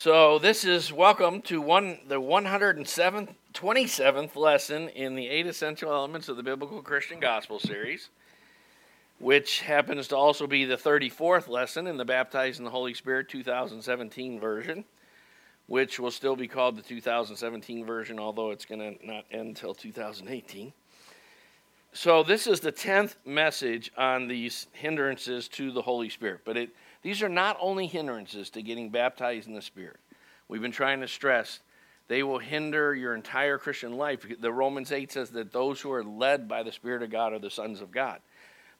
So this is welcome to one the 107th 27th lesson in the eight essential elements of the biblical Christian gospel series, which happens to also be the 34th lesson in the Baptized in the Holy Spirit 2017 version, which will still be called the 2017 version, although it's going to not end until 2018. So this is the 10th message on these hindrances to the Holy Spirit, but it these are not only hindrances to getting baptized in the Spirit. We've been trying to stress they will hinder your entire Christian life. The Romans 8 says that those who are led by the Spirit of God are the sons of God.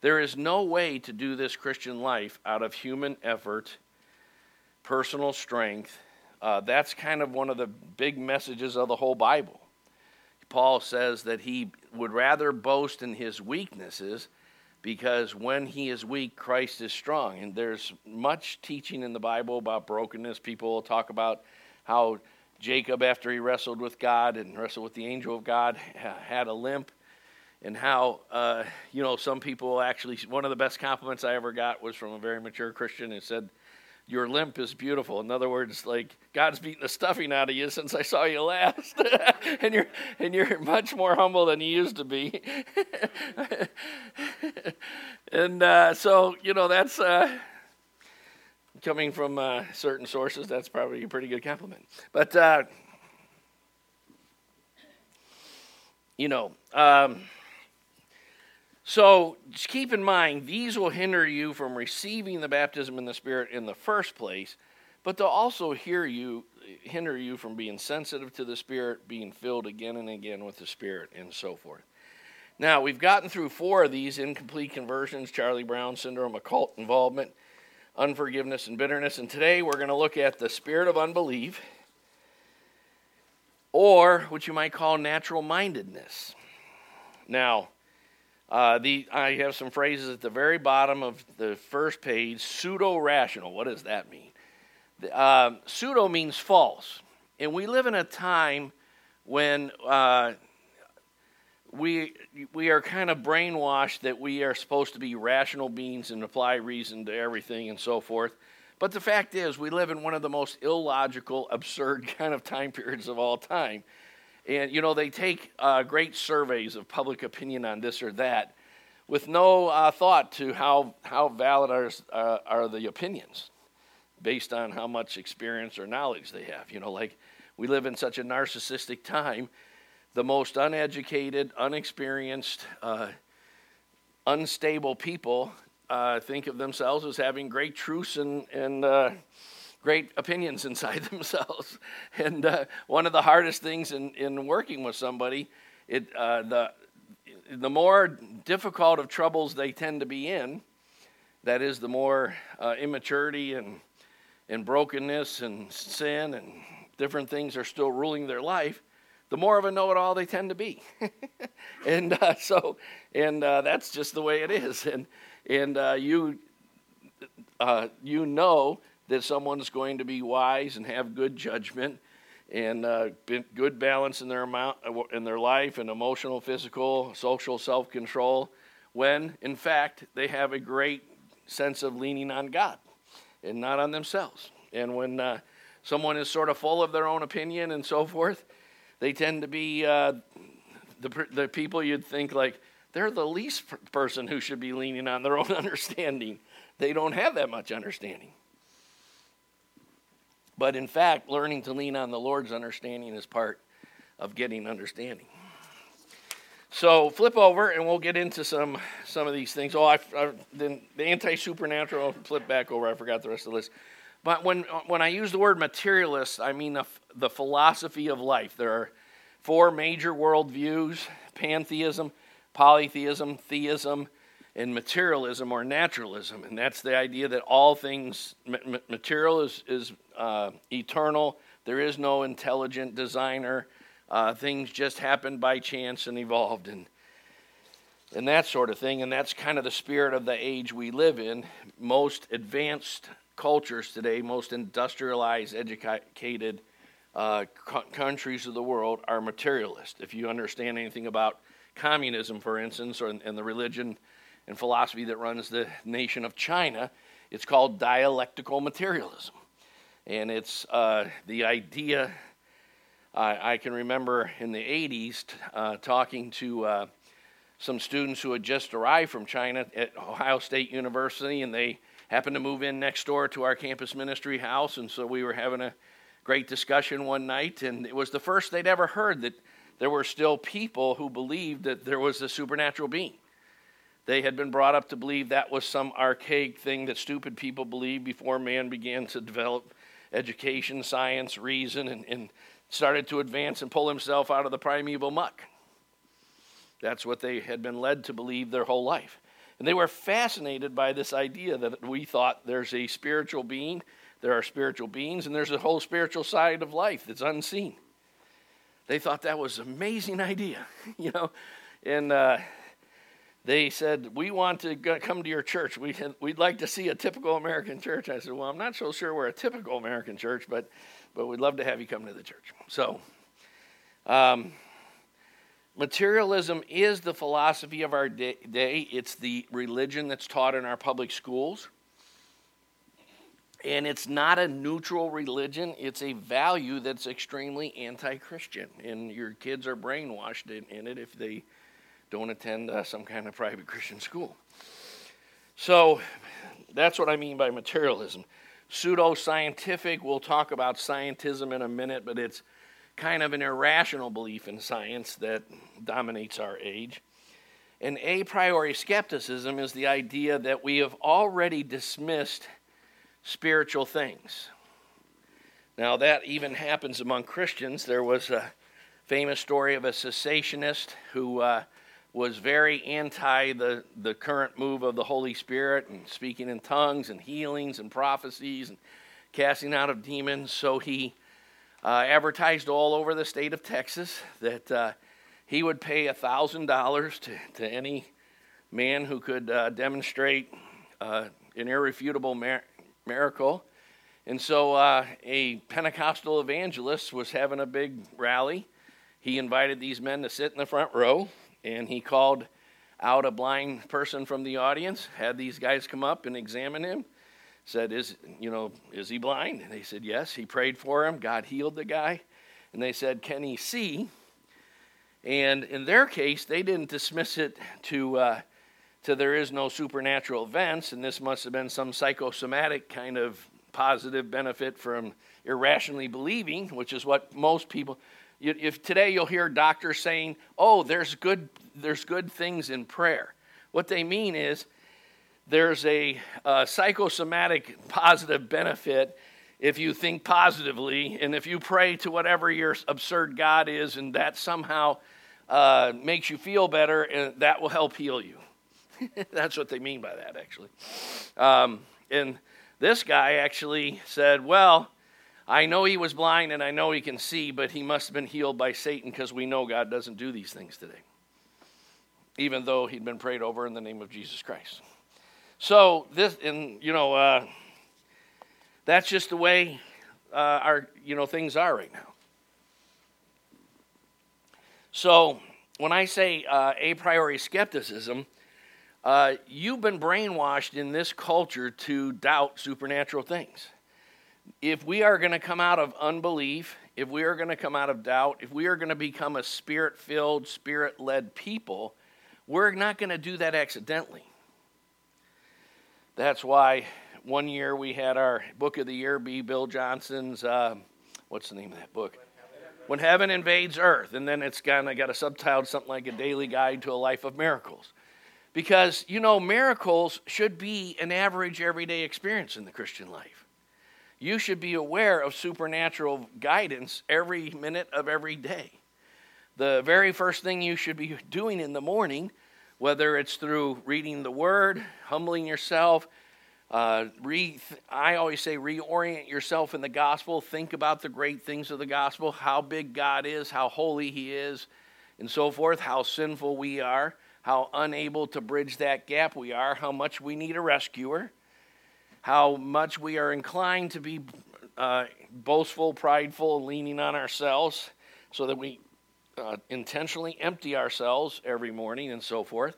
There is no way to do this Christian life out of human effort, personal strength. Uh, that's kind of one of the big messages of the whole Bible. Paul says that he would rather boast in his weaknesses because when he is weak, Christ is strong. And there's much teaching in the Bible about brokenness. People will talk about how Jacob, after he wrestled with God and wrestled with the angel of God, had a limp. And how, uh, you know, some people actually, one of the best compliments I ever got was from a very mature Christian who said, your limp is beautiful. In other words, like God's beaten the stuffing out of you since I saw you last, and you're and you're much more humble than you used to be. and uh, so you know that's uh, coming from uh, certain sources. That's probably a pretty good compliment. But uh, you know. Um, so just keep in mind, these will hinder you from receiving the baptism in the Spirit in the first place, but they'll also you, hinder you from being sensitive to the Spirit, being filled again and again with the Spirit, and so forth. Now, we've gotten through four of these incomplete conversions Charlie Brown syndrome, occult involvement, unforgiveness, and bitterness. And today we're going to look at the spirit of unbelief, or what you might call natural mindedness. Now, uh, the, I have some phrases at the very bottom of the first page. Pseudo rational. What does that mean? Uh, pseudo means false. And we live in a time when uh, we, we are kind of brainwashed that we are supposed to be rational beings and apply reason to everything and so forth. But the fact is, we live in one of the most illogical, absurd kind of time periods of all time. And, you know, they take uh, great surveys of public opinion on this or that with no uh, thought to how, how valid are, uh, are the opinions based on how much experience or knowledge they have. You know, like we live in such a narcissistic time. The most uneducated, unexperienced, uh, unstable people uh, think of themselves as having great truths and, and uh, great opinions inside themselves. And uh, one of the hardest things in, in working with somebody, it, uh, the, the more difficult of troubles they tend to be in, that is, the more uh, immaturity and, and brokenness and sin and different things are still ruling their life, the more of a know it all they tend to be. and uh, so, and uh, that's just the way it is. And, and uh, you, you know that someone's going to be wise and have good judgment and uh, good balance in their amount uh, in their life and emotional, physical, social self-control when in fact they have a great sense of leaning on God and not on themselves. And when uh, someone is sort of full of their own opinion and so forth, they tend to be uh, the, the people you'd think like they're the least person who should be leaning on their own understanding. They don't have that much understanding. But in fact, learning to lean on the Lord's understanding is part of getting understanding. So flip over and we'll get into some some of these things. Oh, I, I then the anti supernatural. Flip back over. I forgot the rest of the list. But when when I use the word materialist, I mean the, the philosophy of life. There are four major worldviews: pantheism, polytheism, theism, and materialism or naturalism. And that's the idea that all things material is is uh, eternal. There is no intelligent designer. Uh, things just happen by chance and evolved, and and that sort of thing. And that's kind of the spirit of the age we live in. Most advanced cultures today, most industrialized, educated uh, co- countries of the world are materialist. If you understand anything about communism, for instance, or and the religion and philosophy that runs the nation of China, it's called dialectical materialism. And it's uh, the idea. I can remember in the 80s uh, talking to uh, some students who had just arrived from China at Ohio State University, and they happened to move in next door to our campus ministry house. And so we were having a great discussion one night, and it was the first they'd ever heard that there were still people who believed that there was a supernatural being. They had been brought up to believe that was some archaic thing that stupid people believed before man began to develop education, science, reason, and, and started to advance and pull himself out of the primeval muck. That's what they had been led to believe their whole life. And they were fascinated by this idea that we thought there's a spiritual being, there are spiritual beings, and there's a whole spiritual side of life that's unseen. They thought that was an amazing idea, you know. And uh, they said, We want to come to your church. We, we'd like to see a typical American church. I said, Well, I'm not so sure we're a typical American church, but, but we'd love to have you come to the church. So, um, materialism is the philosophy of our day, day. It's the religion that's taught in our public schools. And it's not a neutral religion, it's a value that's extremely anti Christian. And your kids are brainwashed in, in it if they don't attend uh, some kind of private Christian school. So that's what I mean by materialism. Pseudo-scientific, we'll talk about scientism in a minute, but it's kind of an irrational belief in science that dominates our age. And a priori skepticism is the idea that we have already dismissed spiritual things. Now, that even happens among Christians. There was a famous story of a cessationist who uh, was very anti the, the current move of the Holy Spirit and speaking in tongues and healings and prophecies and casting out of demons. So he uh, advertised all over the state of Texas that uh, he would pay $1,000 to, to any man who could uh, demonstrate uh, an irrefutable mar- miracle. And so uh, a Pentecostal evangelist was having a big rally. He invited these men to sit in the front row and he called out a blind person from the audience, had these guys come up and examine him, said, Is you know, is he blind? And they said, Yes. He prayed for him, God healed the guy. And they said, Can he see? And in their case, they didn't dismiss it to uh, to there is no supernatural events, and this must have been some psychosomatic kind of positive benefit from irrationally believing, which is what most people if today you'll hear doctors saying, "Oh, there's good there's good things in prayer." What they mean is there's a, a psychosomatic positive benefit if you think positively and if you pray to whatever your absurd God is and that somehow uh, makes you feel better and that will help heal you. That's what they mean by that, actually. Um, and this guy actually said, Well, I know he was blind and I know he can see, but he must have been healed by Satan because we know God doesn't do these things today, even though he'd been prayed over in the name of Jesus Christ. So, this, and you know, uh, that's just the way uh, our, you know, things are right now. So, when I say uh, a priori skepticism, uh, you've been brainwashed in this culture to doubt supernatural things if we are going to come out of unbelief, if we are going to come out of doubt, if we are going to become a spirit filled, spirit led people, we're not going to do that accidentally. That's why one year we had our book of the year be Bill Johnson's, uh, what's the name of that book? When Heaven Invades Earth. And then it's kind of got a subtitle, something like A Daily Guide to a Life of Miracles. Because, you know, miracles should be an average everyday experience in the Christian life you should be aware of supernatural guidance every minute of every day. The very first thing you should be doing in the morning, whether it's through reading the Word, humbling yourself, uh, re, I always say reorient yourself in the gospel. Think about the great things of the gospel, how big God is, how holy He is, and so forth, how sinful we are, how unable to bridge that gap we are, how much we need a rescuer how much we are inclined to be uh, boastful, prideful, leaning on ourselves, so that we uh, intentionally empty ourselves every morning and so forth.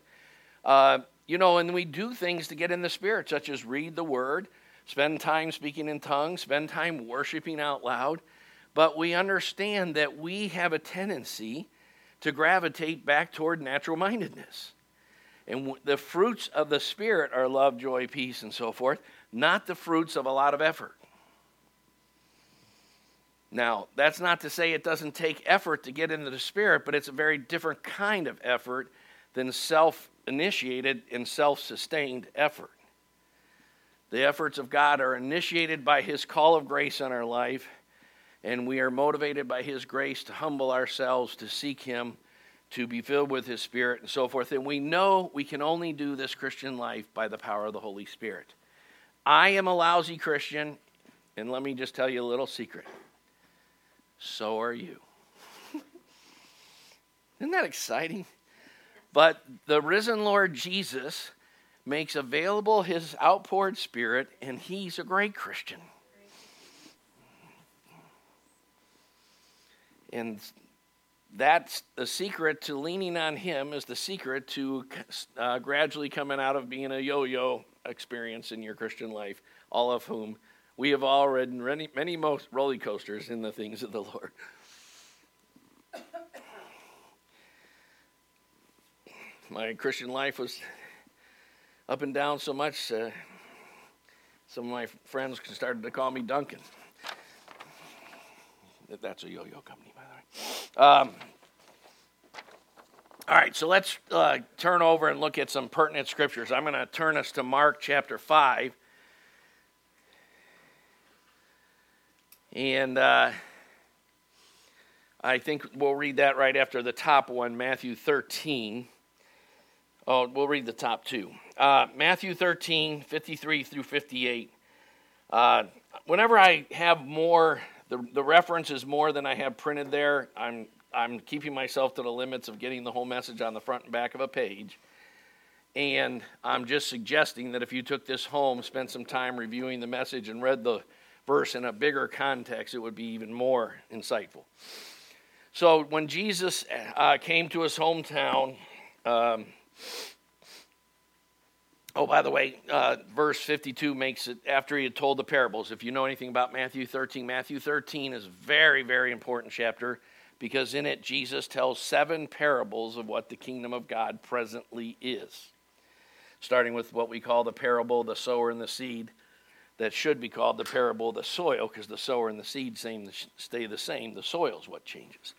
Uh, you know, and we do things to get in the Spirit, such as read the Word, spend time speaking in tongues, spend time worshiping out loud, but we understand that we have a tendency to gravitate back toward natural mindedness. And the fruits of the Spirit are love, joy, peace, and so forth, not the fruits of a lot of effort. Now, that's not to say it doesn't take effort to get into the Spirit, but it's a very different kind of effort than self initiated and self sustained effort. The efforts of God are initiated by His call of grace on our life, and we are motivated by His grace to humble ourselves, to seek Him, to be filled with His Spirit, and so forth. And we know we can only do this Christian life by the power of the Holy Spirit. I am a lousy Christian, and let me just tell you a little secret so are you. Isn't that exciting? But the risen Lord Jesus makes available his outpoured spirit, and he's a great Christian. And that's the secret to leaning on him is the secret to uh, gradually coming out of being a yo-yo experience in your Christian life, all of whom we have all ridden many, many most roller coasters in the things of the Lord. My Christian life was up and down so much, uh, some of my friends started to call me Duncan. That's a yo yo company, by the way. Um, all right, so let's uh, turn over and look at some pertinent scriptures. I'm going to turn us to Mark chapter 5. And uh, I think we'll read that right after the top one, Matthew 13. Oh, we'll read the top two. Uh, Matthew 13, 53 through 58. Uh, whenever I have more, the, the reference is more than I have printed there, I'm, I'm keeping myself to the limits of getting the whole message on the front and back of a page. And I'm just suggesting that if you took this home, spent some time reviewing the message, and read the verse in a bigger context, it would be even more insightful. So when Jesus uh, came to his hometown, um, oh, by the way, uh, verse 52 makes it after he had told the parables. If you know anything about Matthew 13, Matthew 13 is a very, very important chapter because in it Jesus tells seven parables of what the kingdom of God presently is. Starting with what we call the parable, the sower and the seed that should be called the parable of the soil because the sower and the seed same, stay the same. The soil is what changes.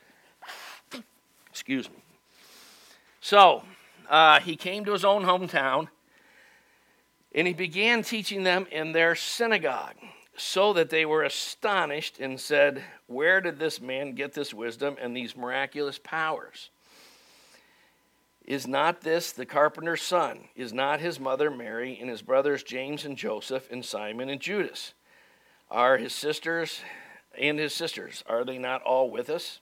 Excuse me. So uh, he came to his own hometown and he began teaching them in their synagogue so that they were astonished and said, Where did this man get this wisdom and these miraculous powers? Is not this the carpenter's son? Is not his mother Mary and his brothers James and Joseph and Simon and Judas? Are his sisters and his sisters, are they not all with us?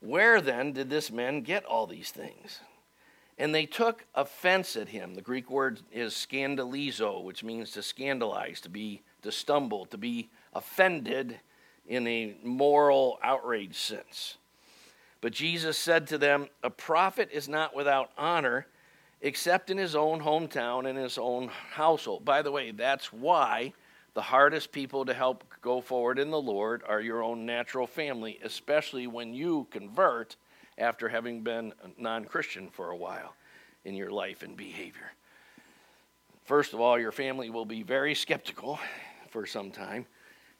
Where then did this man get all these things? And they took offense at him. The Greek word is scandalizo, which means to scandalize, to be to stumble, to be offended in a moral outrage sense. But Jesus said to them, A prophet is not without honor except in his own hometown and his own household. By the way, that's why the hardest people to help go forward in the Lord are your own natural family, especially when you convert after having been non Christian for a while in your life and behavior. First of all, your family will be very skeptical for some time.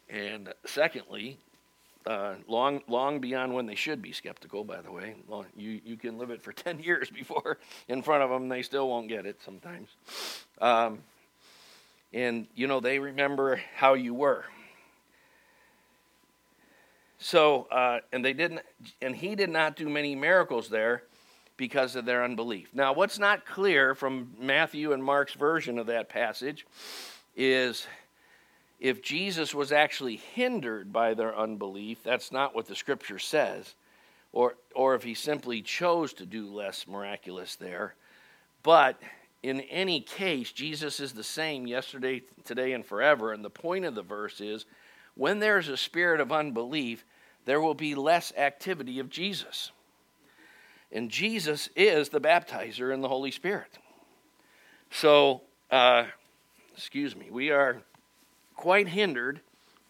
And secondly, uh, long, long beyond when they should be skeptical, by the way. Long, you, you can live it for 10 years before in front of them, they still won't get it sometimes. Um, and, you know, they remember how you were. So, uh, and they didn't, and he did not do many miracles there because of their unbelief. Now, what's not clear from Matthew and Mark's version of that passage is if Jesus was actually hindered by their unbelief, that's not what the scripture says, or, or if he simply chose to do less miraculous there. But in any case, Jesus is the same yesterday, today, and forever. And the point of the verse is when there's a spirit of unbelief, there will be less activity of Jesus. And Jesus is the baptizer in the Holy Spirit. So, uh, excuse me, we are quite hindered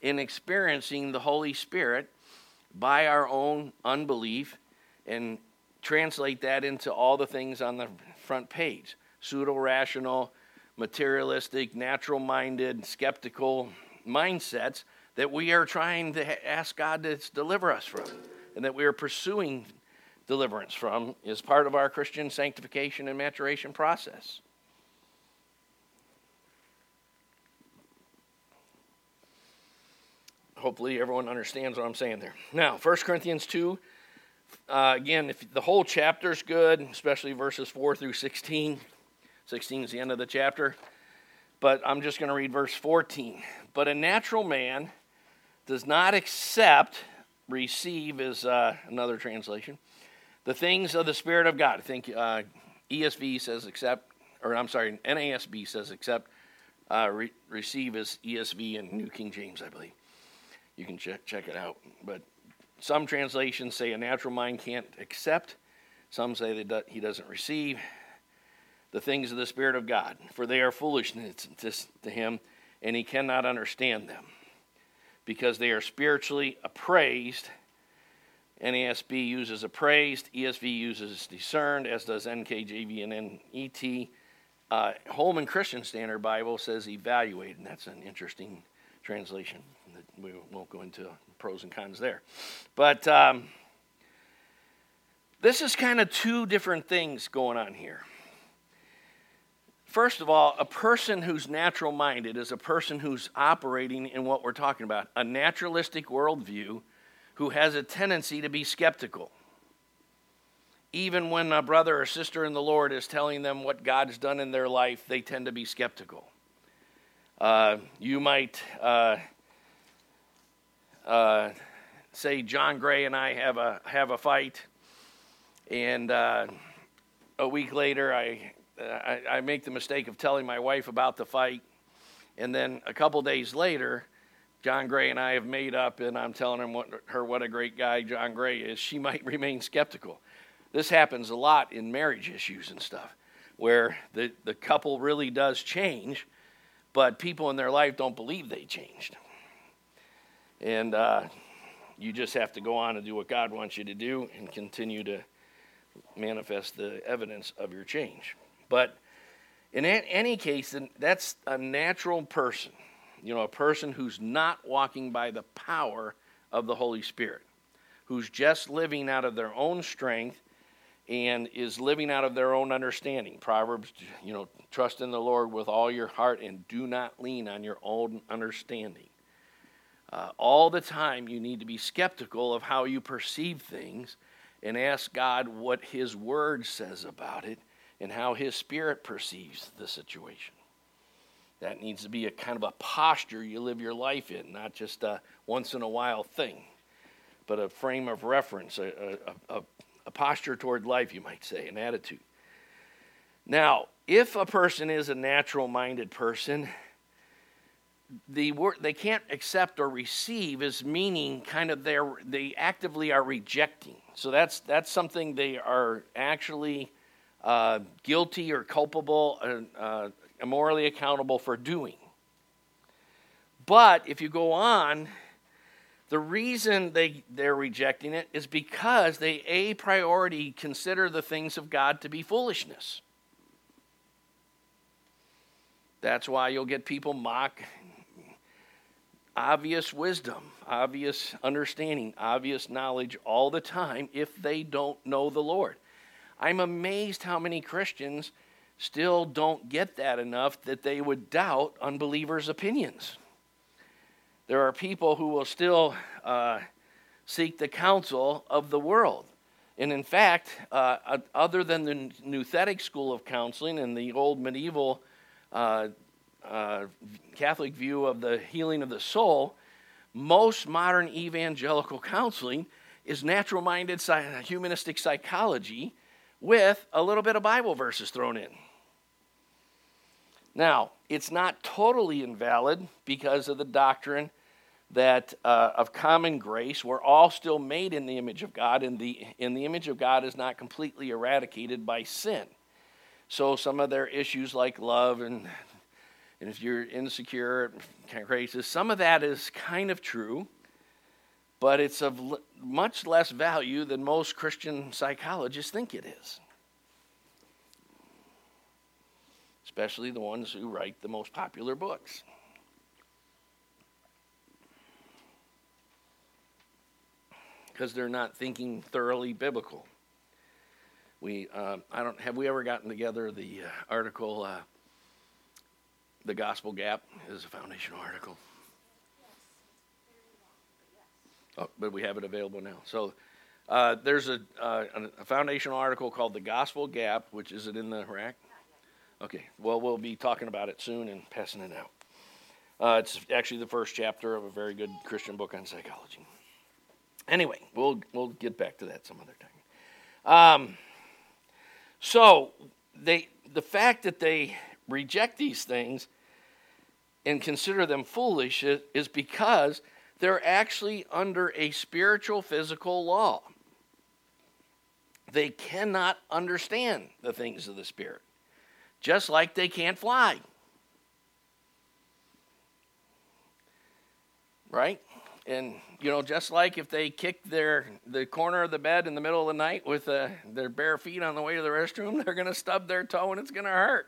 in experiencing the Holy Spirit by our own unbelief and translate that into all the things on the front page pseudo rational, materialistic, natural minded, skeptical mindsets that we are trying to ask God to deliver us from and that we are pursuing deliverance from is part of our Christian sanctification and maturation process. Hopefully, everyone understands what I'm saying there. Now, 1 Corinthians 2, uh, again, if the whole chapter is good, especially verses 4 through 16. 16 is the end of the chapter. But I'm just going to read verse 14. But a natural man does not accept, receive is uh, another translation, the things of the Spirit of God. I think uh, ESV says accept, or I'm sorry, NASB says accept. Uh, re- receive is ESV and New King James, I believe. You can check, check it out. But some translations say a natural mind can't accept. Some say that he doesn't receive the things of the Spirit of God, for they are foolishness to him, and he cannot understand them, because they are spiritually appraised NASB uses appraised, ESV uses discerned, as does NKJV and NET. Uh, Holman Christian Standard Bible says evaluate, and that's an interesting translation. We won't go into pros and cons there. But um, this is kind of two different things going on here. First of all, a person who's natural minded is a person who's operating in what we're talking about a naturalistic worldview who has a tendency to be skeptical. Even when a brother or sister in the Lord is telling them what God's done in their life, they tend to be skeptical. Uh, you might uh, uh, say, John Gray and I have a, have a fight, and uh, a week later, I, I, I make the mistake of telling my wife about the fight, and then a couple days later, John Gray and I have made up, and I'm telling him what, her what a great guy John Gray is, she might remain skeptical. This happens a lot in marriage issues and stuff, where the, the couple really does change, but people in their life don't believe they changed. And uh, you just have to go on and do what God wants you to do and continue to manifest the evidence of your change. But in any case, that's a natural person you know, a person who's not walking by the power of the Holy Spirit, who's just living out of their own strength and is living out of their own understanding. Proverbs, you know, trust in the Lord with all your heart and do not lean on your own understanding. Uh, all the time, you need to be skeptical of how you perceive things and ask God what His Word says about it and how His Spirit perceives the situation. That needs to be a kind of a posture you live your life in, not just a once in a while thing, but a frame of reference, a, a, a, a posture toward life, you might say, an attitude. Now, if a person is a natural minded person, the word they can't accept or receive is meaning kind of they they actively are rejecting. So that's that's something they are actually uh, guilty or culpable, uh, uh, morally accountable for doing. But if you go on, the reason they, they're rejecting it is because they a priori consider the things of God to be foolishness. That's why you'll get people mock obvious wisdom, obvious understanding, obvious knowledge all the time if they don't know the Lord. I'm amazed how many Christians still don't get that enough that they would doubt unbelievers' opinions. There are people who will still uh, seek the counsel of the world. And in fact, uh, other than the Nouthetic school of counseling and the old medieval uh, uh, Catholic view of the healing of the soul, most modern evangelical counseling is natural minded humanistic psychology with a little bit of Bible verses thrown in. Now, it's not totally invalid because of the doctrine that uh, of common grace, we're all still made in the image of God, and the, and the image of God is not completely eradicated by sin. So some of their issues like love and and if you're insecure, kind of crazy, some of that is kind of true, but it's of much less value than most Christian psychologists think it is. Especially the ones who write the most popular books. Because they're not thinking thoroughly biblical. We, uh, I don't, have we ever gotten together the uh, article? Uh, the Gospel Gap is a foundational article. Oh, but we have it available now. So uh, there's a, uh, a foundational article called The Gospel Gap, which is it in the rack? Okay, well, we'll be talking about it soon and passing it out. Uh, it's actually the first chapter of a very good Christian book on psychology. Anyway, we'll, we'll get back to that some other time. Um, so they, the fact that they reject these things and consider them foolish is because they're actually under a spiritual physical law. They cannot understand the things of the Spirit, just like they can't fly. Right? And you know, just like if they kick their the corner of the bed in the middle of the night with uh, their bare feet on the way to the restroom, they're going to stub their toe and it's going to hurt.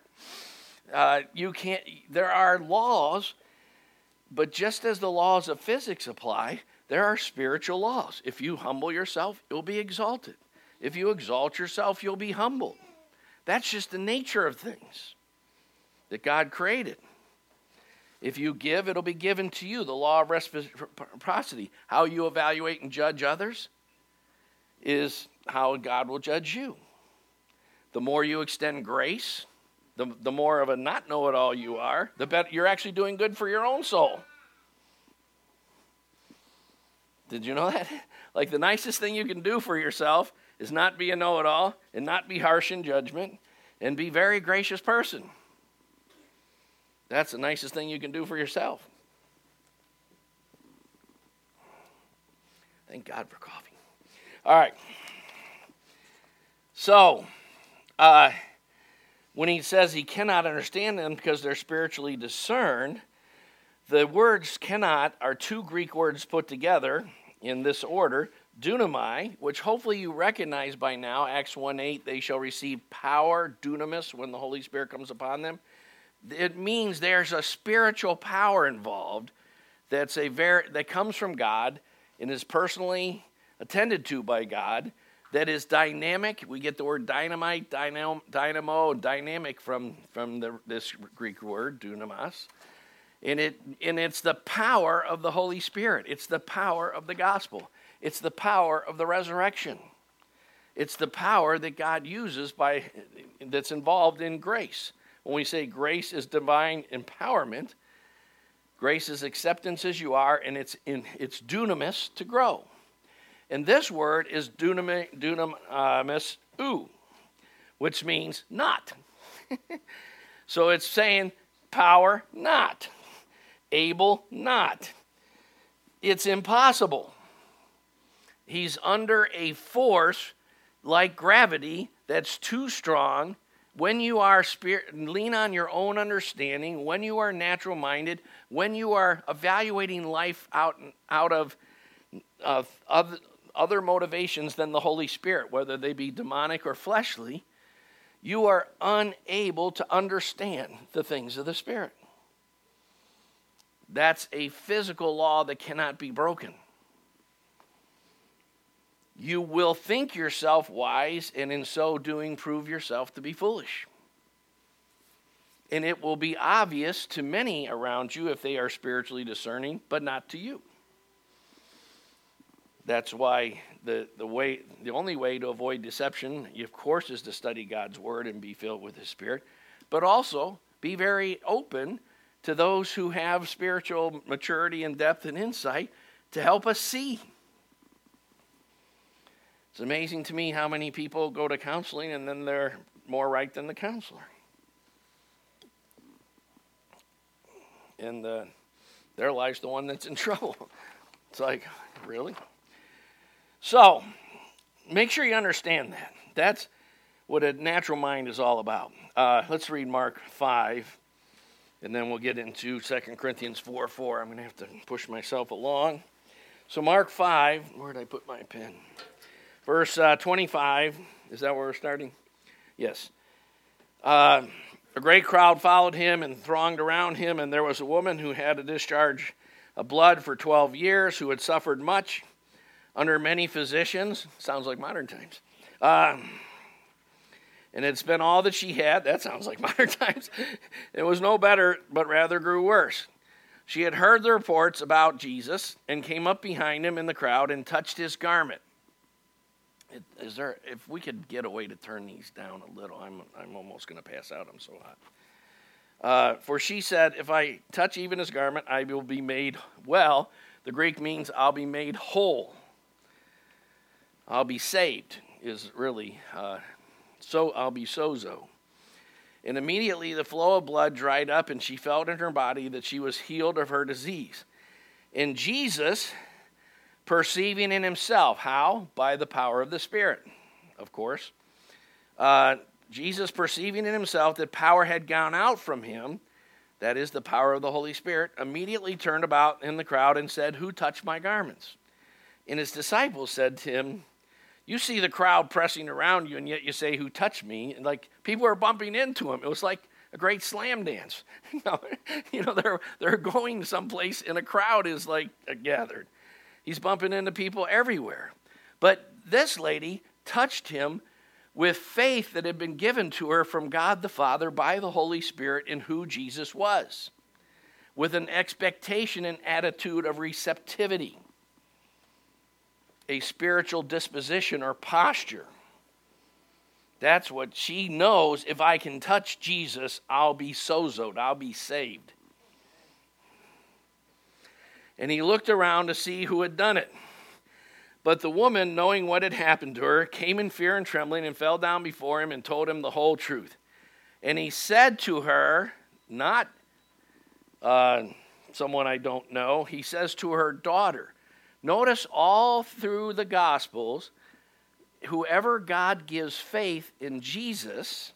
Uh, you can't, there are laws, but just as the laws of physics apply, there are spiritual laws. If you humble yourself, you'll be exalted. If you exalt yourself, you'll be humbled. That's just the nature of things that God created. If you give, it'll be given to you. The law of reciprocity. How you evaluate and judge others is how God will judge you. The more you extend grace, the, the more of a not know it all you are, the better you're actually doing good for your own soul. Did you know that? Like the nicest thing you can do for yourself is not be a know it all and not be harsh in judgment and be very gracious person. That's the nicest thing you can do for yourself. Thank God for coffee. All right. So, uh, when he says he cannot understand them because they're spiritually discerned, the words cannot are two Greek words put together in this order. Dunamai, which hopefully you recognize by now, Acts 1 8, they shall receive power, dunamis, when the Holy Spirit comes upon them. It means there's a spiritual power involved that's a ver- that comes from God and is personally attended to by God that is dynamic. We get the word dynamite, dynamo, dynamic from, from the, this Greek word, dunamis. And, it, and it's the power of the Holy Spirit. It's the power of the gospel. It's the power of the resurrection. It's the power that God uses by, that's involved in grace. When we say grace is divine empowerment, grace is acceptance as you are, and it's, in, it's dunamis to grow. And this word is dunamis u, which means not. so it's saying power not, able not. It's impossible. He's under a force like gravity that's too strong. When you are spirit, lean on your own understanding, when you are natural minded, when you are evaluating life out, out of, of, of other motivations than the Holy Spirit, whether they be demonic or fleshly, you are unable to understand the things of the Spirit. That's a physical law that cannot be broken. You will think yourself wise, and in so doing, prove yourself to be foolish. And it will be obvious to many around you if they are spiritually discerning, but not to you. That's why the, the way the only way to avoid deception, of course, is to study God's word and be filled with his spirit, but also be very open to those who have spiritual maturity and depth and insight to help us see. It's amazing to me how many people go to counseling and then they're more right than the counselor. And uh, their life's the one that's in trouble. It's like, really? So, make sure you understand that. That's what a natural mind is all about. Uh, let's read Mark 5 And then we'll get into 2 Corinthians 4 4. I'm going to have to push myself along. So, Mark 5, where did I put my pen? Verse uh, 25. Is that where we're starting? Yes. Uh, a great crowd followed him and thronged around him, and there was a woman who had a discharge of blood for 12 years, who had suffered much under many physicians. Sounds like modern times. Uh, and it's been all that she had. That sounds like modern times. It was no better, but rather grew worse. She had heard the reports about Jesus and came up behind him in the crowd and touched his garment. Is there, if we could get a way to turn these down a little, I'm, I'm almost going to pass out. I'm so hot. Uh, for she said, If I touch even his garment, I will be made well. The Greek means I'll be made whole. I'll be saved, is really, uh, so I'll be sozo. And immediately the flow of blood dried up, and she felt in her body that she was healed of her disease. And Jesus, perceiving in himself, how? By the power of the Spirit, of course. Uh, Jesus, perceiving in himself that power had gone out from him, that is the power of the Holy Spirit, immediately turned about in the crowd and said, Who touched my garments? And his disciples said to him, You see the crowd pressing around you, and yet you say, Who touched me? And like people are bumping into him. It was like a great slam dance. you know, they're, they're going someplace, and a crowd is like uh, gathered. He's bumping into people everywhere. But this lady touched him with faith that had been given to her from God the Father by the Holy Spirit in who Jesus was, with an expectation and attitude of receptivity, a spiritual disposition or posture. That's what she knows. If I can touch Jesus, I'll be sozoed, I'll be saved. And he looked around to see who had done it. But the woman, knowing what had happened to her, came in fear and trembling and fell down before him and told him the whole truth. And he said to her, not uh, someone I don't know, he says to her daughter. Notice all through the Gospels, whoever God gives faith in Jesus,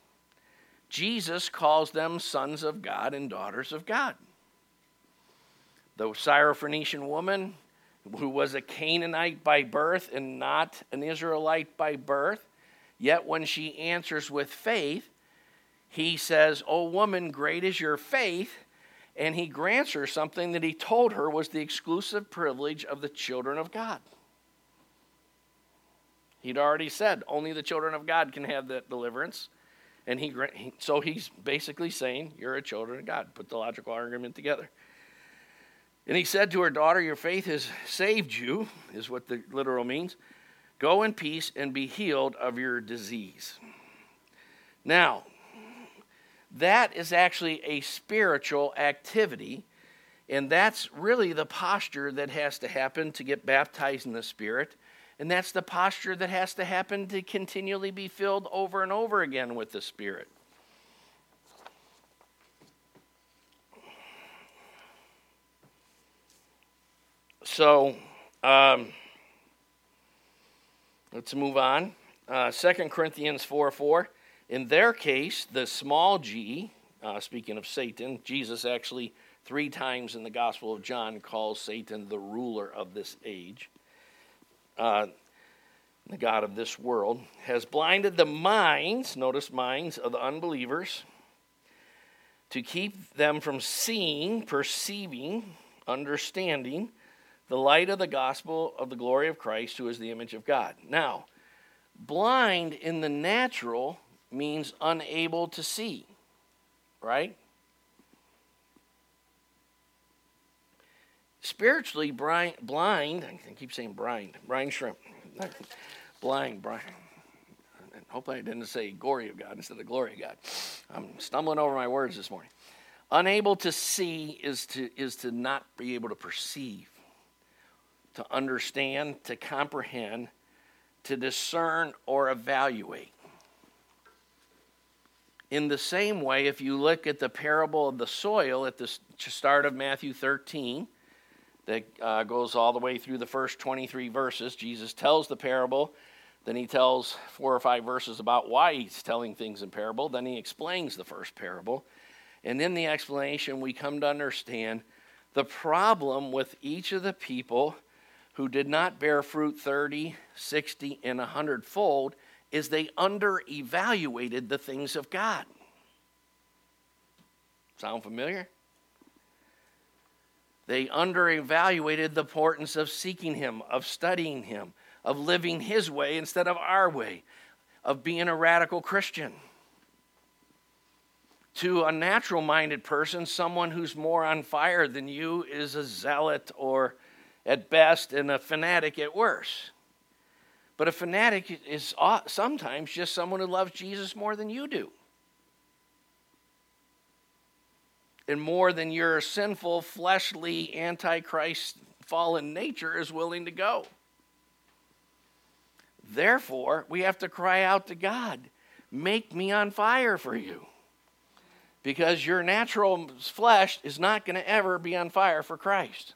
Jesus calls them sons of God and daughters of God. The Syrophoenician woman, who was a Canaanite by birth and not an Israelite by birth. Yet when she answers with faith, he says, O woman, great is your faith. And he grants her something that he told her was the exclusive privilege of the children of God. He'd already said only the children of God can have that deliverance. And he, so he's basically saying, You're a children of God. Put the logical argument together. And he said to her daughter, Your faith has saved you, is what the literal means. Go in peace and be healed of your disease. Now, that is actually a spiritual activity, and that's really the posture that has to happen to get baptized in the Spirit. And that's the posture that has to happen to continually be filled over and over again with the Spirit. So, um, let's move on. Uh, 2 Corinthians 4 4. In their case, the small g, uh, speaking of Satan, Jesus actually three times in the Gospel of John calls Satan the ruler of this age, uh, the God of this world, has blinded the minds, notice minds, of the unbelievers to keep them from seeing, perceiving, understanding the light of the gospel of the glory of Christ, who is the image of God. Now, blind in the natural means unable to see, right? Spiritually blind, I keep saying blind, blind shrimp, blind, blind. Hopefully, I didn't say glory of God instead of glory of God. I'm stumbling over my words this morning. Unable to see is to, is to not be able to perceive to understand, to comprehend, to discern, or evaluate. In the same way, if you look at the parable of the soil at the start of Matthew 13, that uh, goes all the way through the first 23 verses, Jesus tells the parable. Then he tells four or five verses about why he's telling things in parable. Then he explains the first parable. And in the explanation, we come to understand the problem with each of the people who did not bear fruit 30, 60, and 100 fold is they under evaluated the things of God. Sound familiar? They under evaluated the importance of seeking Him, of studying Him, of living His way instead of our way, of being a radical Christian. To a natural minded person, someone who's more on fire than you is a zealot or at best and a fanatic at worst. But a fanatic is uh, sometimes just someone who loves Jesus more than you do. And more than your sinful, fleshly, antichrist, fallen nature is willing to go. Therefore, we have to cry out to God make me on fire for you. Because your natural flesh is not going to ever be on fire for Christ.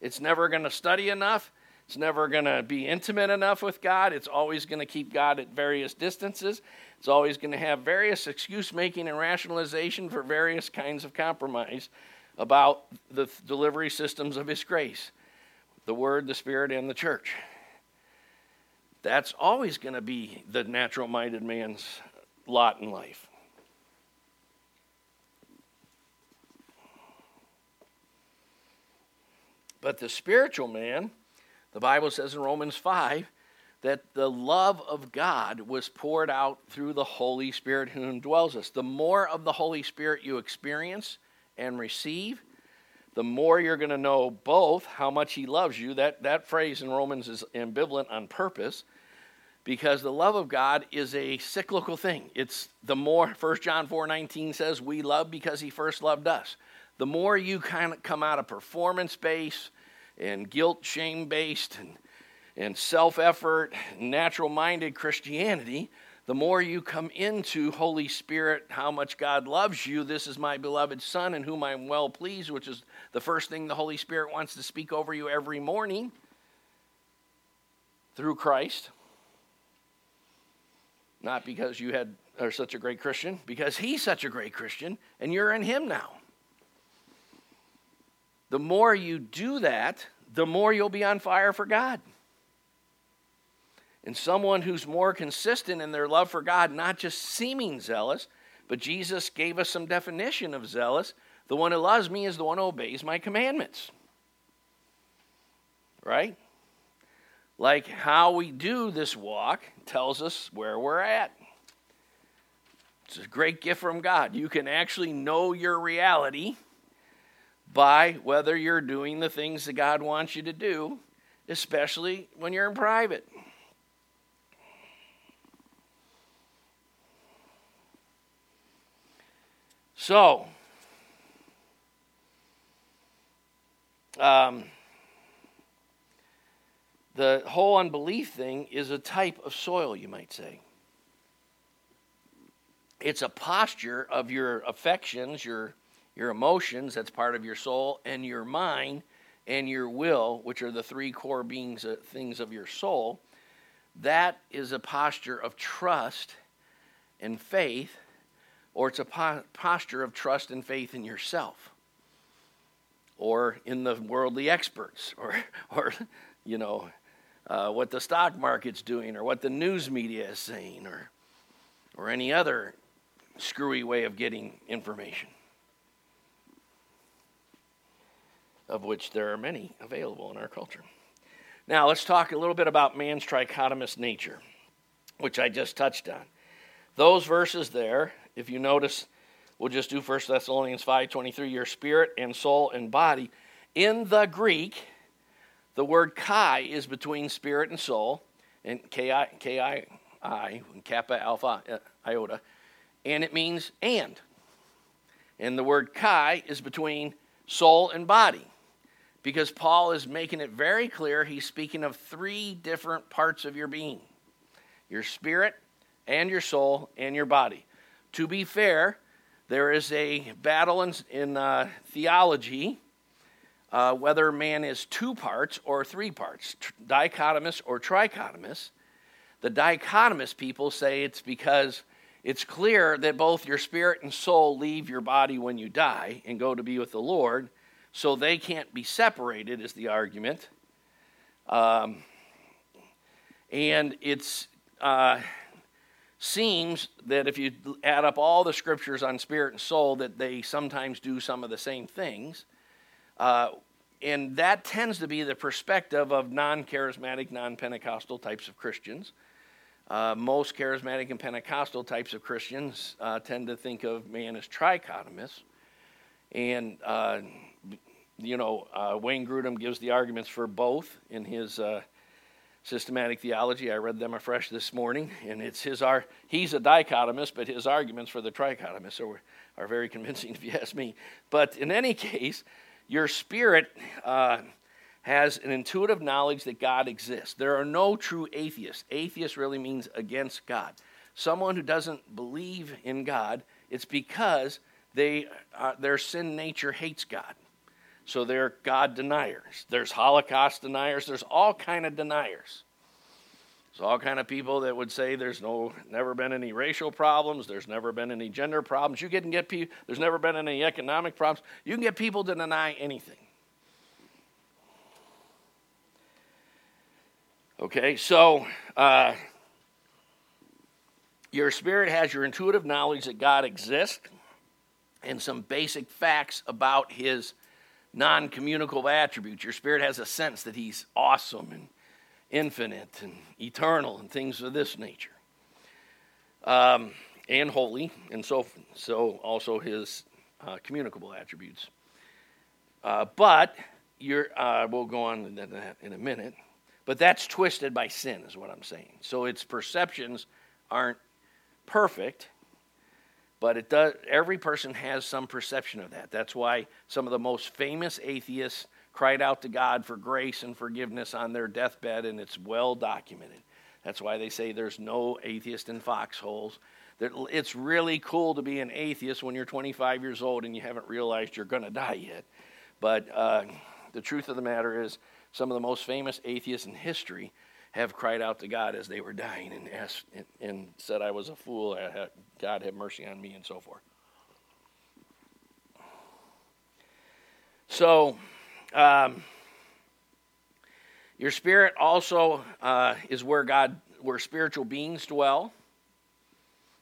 It's never going to study enough. It's never going to be intimate enough with God. It's always going to keep God at various distances. It's always going to have various excuse making and rationalization for various kinds of compromise about the delivery systems of His grace the Word, the Spirit, and the church. That's always going to be the natural minded man's lot in life. But the spiritual man, the Bible says in Romans 5 that the love of God was poured out through the Holy Spirit who indwells us. The more of the Holy Spirit you experience and receive, the more you're going to know both how much He loves you. That, that phrase in Romans is ambivalent on purpose because the love of God is a cyclical thing. It's the more, 1 John 4 19 says, we love because He first loved us the more you kind of come out of performance based and guilt shame based and, and self effort, natural minded Christianity, the more you come into Holy Spirit, how much God loves you. This is my beloved Son in whom I'm well pleased, which is the first thing the Holy Spirit wants to speak over you every morning through Christ. Not because you had are such a great Christian, because he's such a great Christian, and you're in him now. The more you do that, the more you'll be on fire for God. And someone who's more consistent in their love for God, not just seeming zealous, but Jesus gave us some definition of zealous. The one who loves me is the one who obeys my commandments. Right? Like how we do this walk tells us where we're at. It's a great gift from God. You can actually know your reality by whether you're doing the things that God wants you to do, especially when you're in private. So, um, the whole unbelief thing is a type of soil, you might say. It's a posture of your affections, your your emotions, that's part of your soul, and your mind and your will, which are the three core beings, uh, things of your soul, that is a posture of trust and faith, or it's a po- posture of trust and faith in yourself, or in the worldly experts, or, or you know, uh, what the stock market's doing, or what the news media is saying, or, or any other screwy way of getting information. Of which there are many available in our culture. Now, let's talk a little bit about man's trichotomous nature, which I just touched on. Those verses there, if you notice, we'll just do 1 Thessalonians 5:23, your spirit and soul and body. In the Greek, the word kai is between spirit and soul, and K-I, K-I-I, kappa, alpha, uh, iota, and it means and. And the word kai is between soul and body because Paul is making it very clear he's speaking of three different parts of your being your spirit, and your soul, and your body. To be fair, there is a battle in, in uh, theology uh, whether man is two parts or three parts, dichotomous or trichotomous. The dichotomous people say it's because it's clear that both your spirit and soul leave your body when you die and go to be with the Lord, so they can't be separated, is the argument. Um, and it Uh, seems that if you add up all the scriptures on spirit and soul, that they sometimes do some of the same things. Uh, and that tends to be the perspective of non charismatic, non Pentecostal types of Christians. Uh, most charismatic and Pentecostal types of Christians uh, tend to think of man as trichotomous. And, uh, you know, uh, Wayne Grudem gives the arguments for both in his uh, systematic theology. I read them afresh this morning, and it's his ar- he's a dichotomist, but his arguments for the trichotomist are, are very convincing, if you ask me. But in any case, your spirit uh, has an intuitive knowledge that God exists. There are no true atheists. Atheist really means against God. Someone who doesn't believe in God, it's because they, uh, their sin nature hates God. So they're God deniers. There's Holocaust deniers. There's all kind of deniers. There's all kind of people that would say there's no never been any racial problems. There's never been any gender problems. You can get people. There's never been any economic problems. You can get people to deny anything. Okay, so uh, your spirit has your intuitive knowledge that God exists and some basic facts about His non communicable attributes. Your spirit has a sense that He's awesome and infinite and eternal and things of this nature. Um, and holy, and so, so also His uh, communicable attributes. Uh, but you're, uh, we'll go on that in a minute. But that's twisted by sin, is what I'm saying. So its perceptions aren't perfect, but it does, every person has some perception of that. That's why some of the most famous atheists cried out to God for grace and forgiveness on their deathbed, and it's well documented. That's why they say there's no atheist in foxholes. It's really cool to be an atheist when you're 25 years old and you haven't realized you're going to die yet. But uh, the truth of the matter is, some of the most famous atheists in history have cried out to God as they were dying and asked and, and said, "I was a fool. God have mercy on me," and so forth. So, um, your spirit also uh, is where God, where spiritual beings dwell.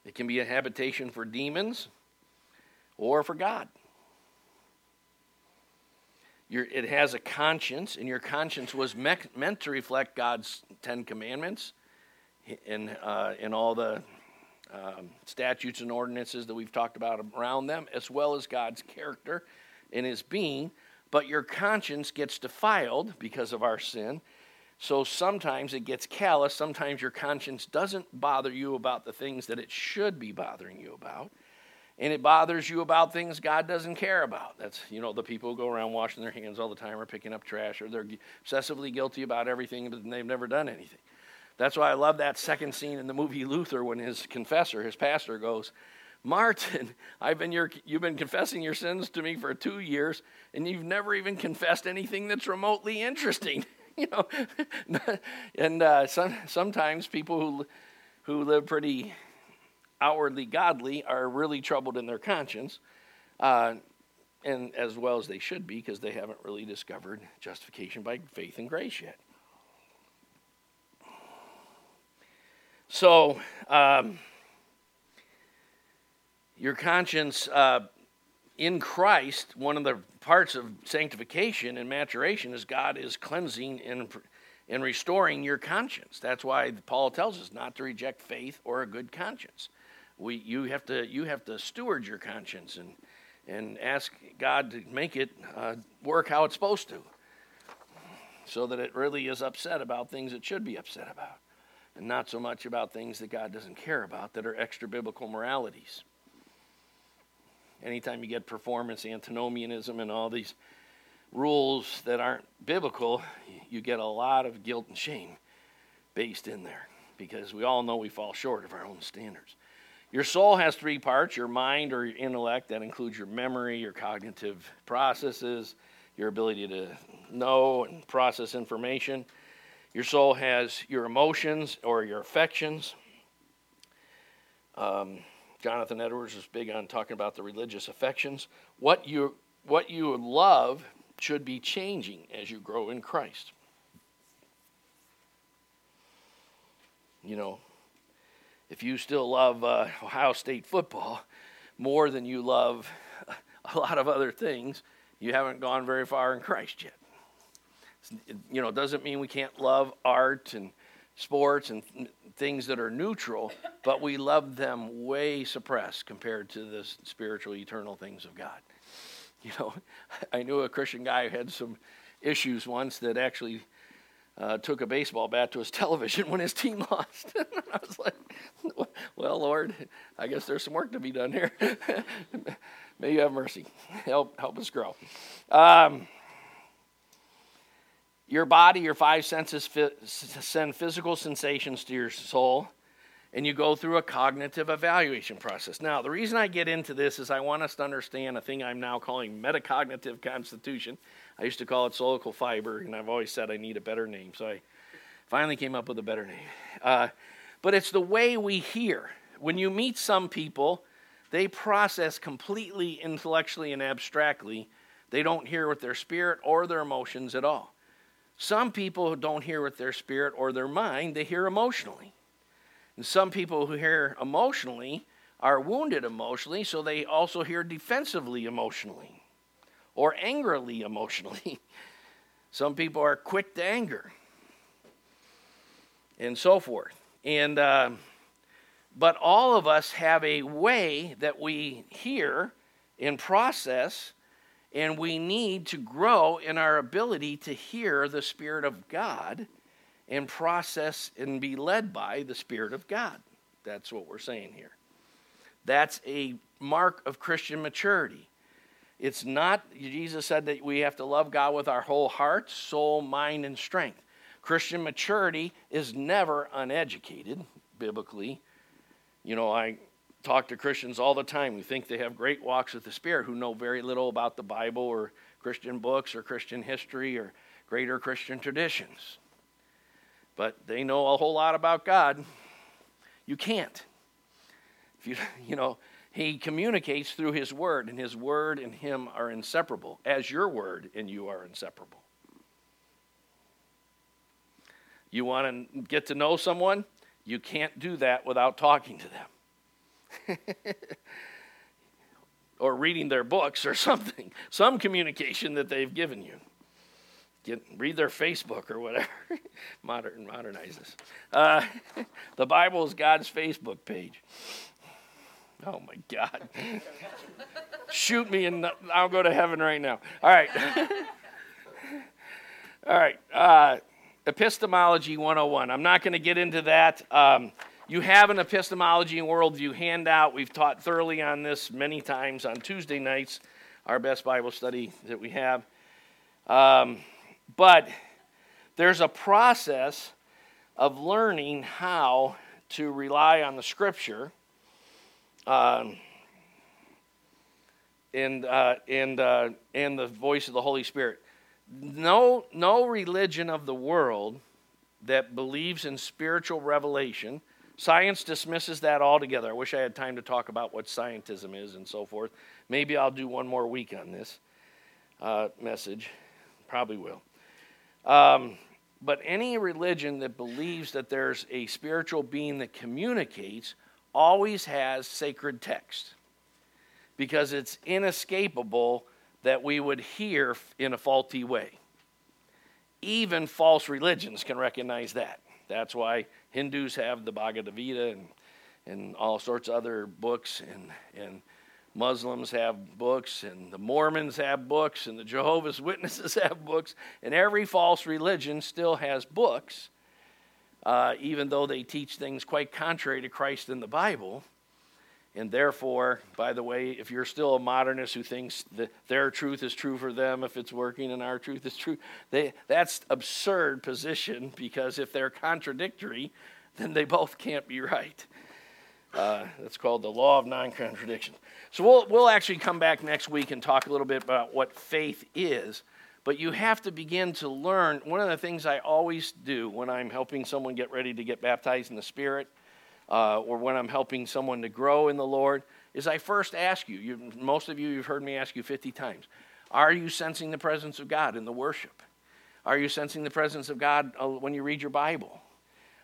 It can be a habitation for demons or for God. Your, it has a conscience, and your conscience was me- meant to reflect God's Ten Commandments and, uh, and all the um, statutes and ordinances that we've talked about around them, as well as God's character and His being. But your conscience gets defiled because of our sin. So sometimes it gets callous. Sometimes your conscience doesn't bother you about the things that it should be bothering you about and it bothers you about things God doesn't care about. That's, you know, the people who go around washing their hands all the time or picking up trash or they're obsessively guilty about everything but they've never done anything. That's why I love that second scene in the movie Luther when his confessor, his pastor, goes, Martin, I've been your, you've been confessing your sins to me for two years, and you've never even confessed anything that's remotely interesting. you know, and uh, some, sometimes people who who live pretty outwardly godly are really troubled in their conscience, uh, and as well as they should be because they haven't really discovered justification by faith and grace yet. So, um, your conscience uh, in Christ, one of the parts of sanctification and maturation is God is cleansing and, and restoring your conscience. That's why Paul tells us not to reject faith or a good conscience we, you, have to, you have to steward your conscience and, and ask God to make it uh, work how it's supposed to so that it really is upset about things it should be upset about and not so much about things that God doesn't care about that are extra biblical moralities. Anytime you get performance antinomianism and all these rules that aren't biblical, you get a lot of guilt and shame based in there because we all know we fall short of our own standards. Your soul has three parts your mind or your intellect, that includes your memory, your cognitive processes, your ability to know and process information. Your soul has your emotions or your affections. Um, Jonathan Edwards is big on talking about the religious affections. What you what you love should be changing as you grow in Christ. You know, if you still love uh, Ohio State football more than you love a lot of other things, you haven't gone very far in Christ yet. You know, it doesn't mean we can't love art and sports and things that are neutral, but we love them way suppressed compared to the spiritual, eternal things of God. You know, I knew a Christian guy who had some issues once that actually uh, took a baseball bat to his television when his team lost. I was like, well, Lord, I guess there's some work to be done here. May you have mercy. Help, help us grow. Um, your body, your five senses send physical sensations to your soul, and you go through a cognitive evaluation process. Now, the reason I get into this is I want us to understand a thing I'm now calling metacognitive constitution. I used to call it solical fiber, and I've always said I need a better name, so I finally came up with a better name. Uh, but it's the way we hear. When you meet some people, they process completely intellectually and abstractly. They don't hear with their spirit or their emotions at all. Some people don't hear with their spirit or their mind, they hear emotionally. And some people who hear emotionally are wounded emotionally, so they also hear defensively emotionally or angrily emotionally. some people are quick to anger and so forth. And uh, but all of us have a way that we hear and process, and we need to grow in our ability to hear the Spirit of God and process and be led by the Spirit of God. That's what we're saying here. That's a mark of Christian maturity. It's not, Jesus said that we have to love God with our whole heart, soul, mind, and strength. Christian maturity is never uneducated, biblically. You know, I talk to Christians all the time who think they have great walks with the Spirit, who know very little about the Bible or Christian books or Christian history or greater Christian traditions. But they know a whole lot about God. You can't. If you, you know, he communicates through his word, and his word and him are inseparable, as your word and you are inseparable. You want to get to know someone? You can't do that without talking to them. or reading their books or something, some communication that they've given you. Get, read their Facebook or whatever. Modern, modernize this. Uh, the Bible is God's Facebook page. Oh my God. Shoot me and I'll go to heaven right now. All right. All right. Uh, Epistemology 101. I'm not going to get into that. Um, you have an epistemology and worldview handout. We've taught thoroughly on this many times on Tuesday nights, our best Bible study that we have. Um, but there's a process of learning how to rely on the Scripture um, and uh, and uh, and the voice of the Holy Spirit no, no religion of the world that believes in spiritual revelation. Science dismisses that altogether. I wish I had time to talk about what scientism is and so forth. Maybe I'll do one more week on this uh, message. Probably will. Um, but any religion that believes that there's a spiritual being that communicates always has sacred text because it's inescapable that we would hear in a faulty way. Even false religions can recognize that. That's why Hindus have the Bhagavad Gita and, and all sorts of other books, and, and Muslims have books, and the Mormons have books, and the Jehovah's Witnesses have books, and every false religion still has books, uh, even though they teach things quite contrary to Christ in the Bible. And therefore, by the way, if you're still a modernist who thinks that their truth is true for them if it's working and our truth is true, they, that's absurd position because if they're contradictory, then they both can't be right. Uh, that's called the law of non-contradiction. So we'll, we'll actually come back next week and talk a little bit about what faith is. But you have to begin to learn. One of the things I always do when I'm helping someone get ready to get baptized in the Spirit – uh, or when I'm helping someone to grow in the Lord, is I first ask you, you, most of you, you've heard me ask you 50 times, are you sensing the presence of God in the worship? Are you sensing the presence of God uh, when you read your Bible?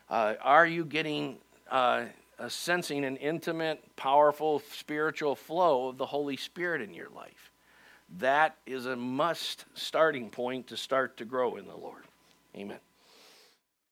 Uh, are you getting uh, sensing an intimate, powerful spiritual flow of the Holy Spirit in your life? That is a must starting point to start to grow in the Lord. Amen.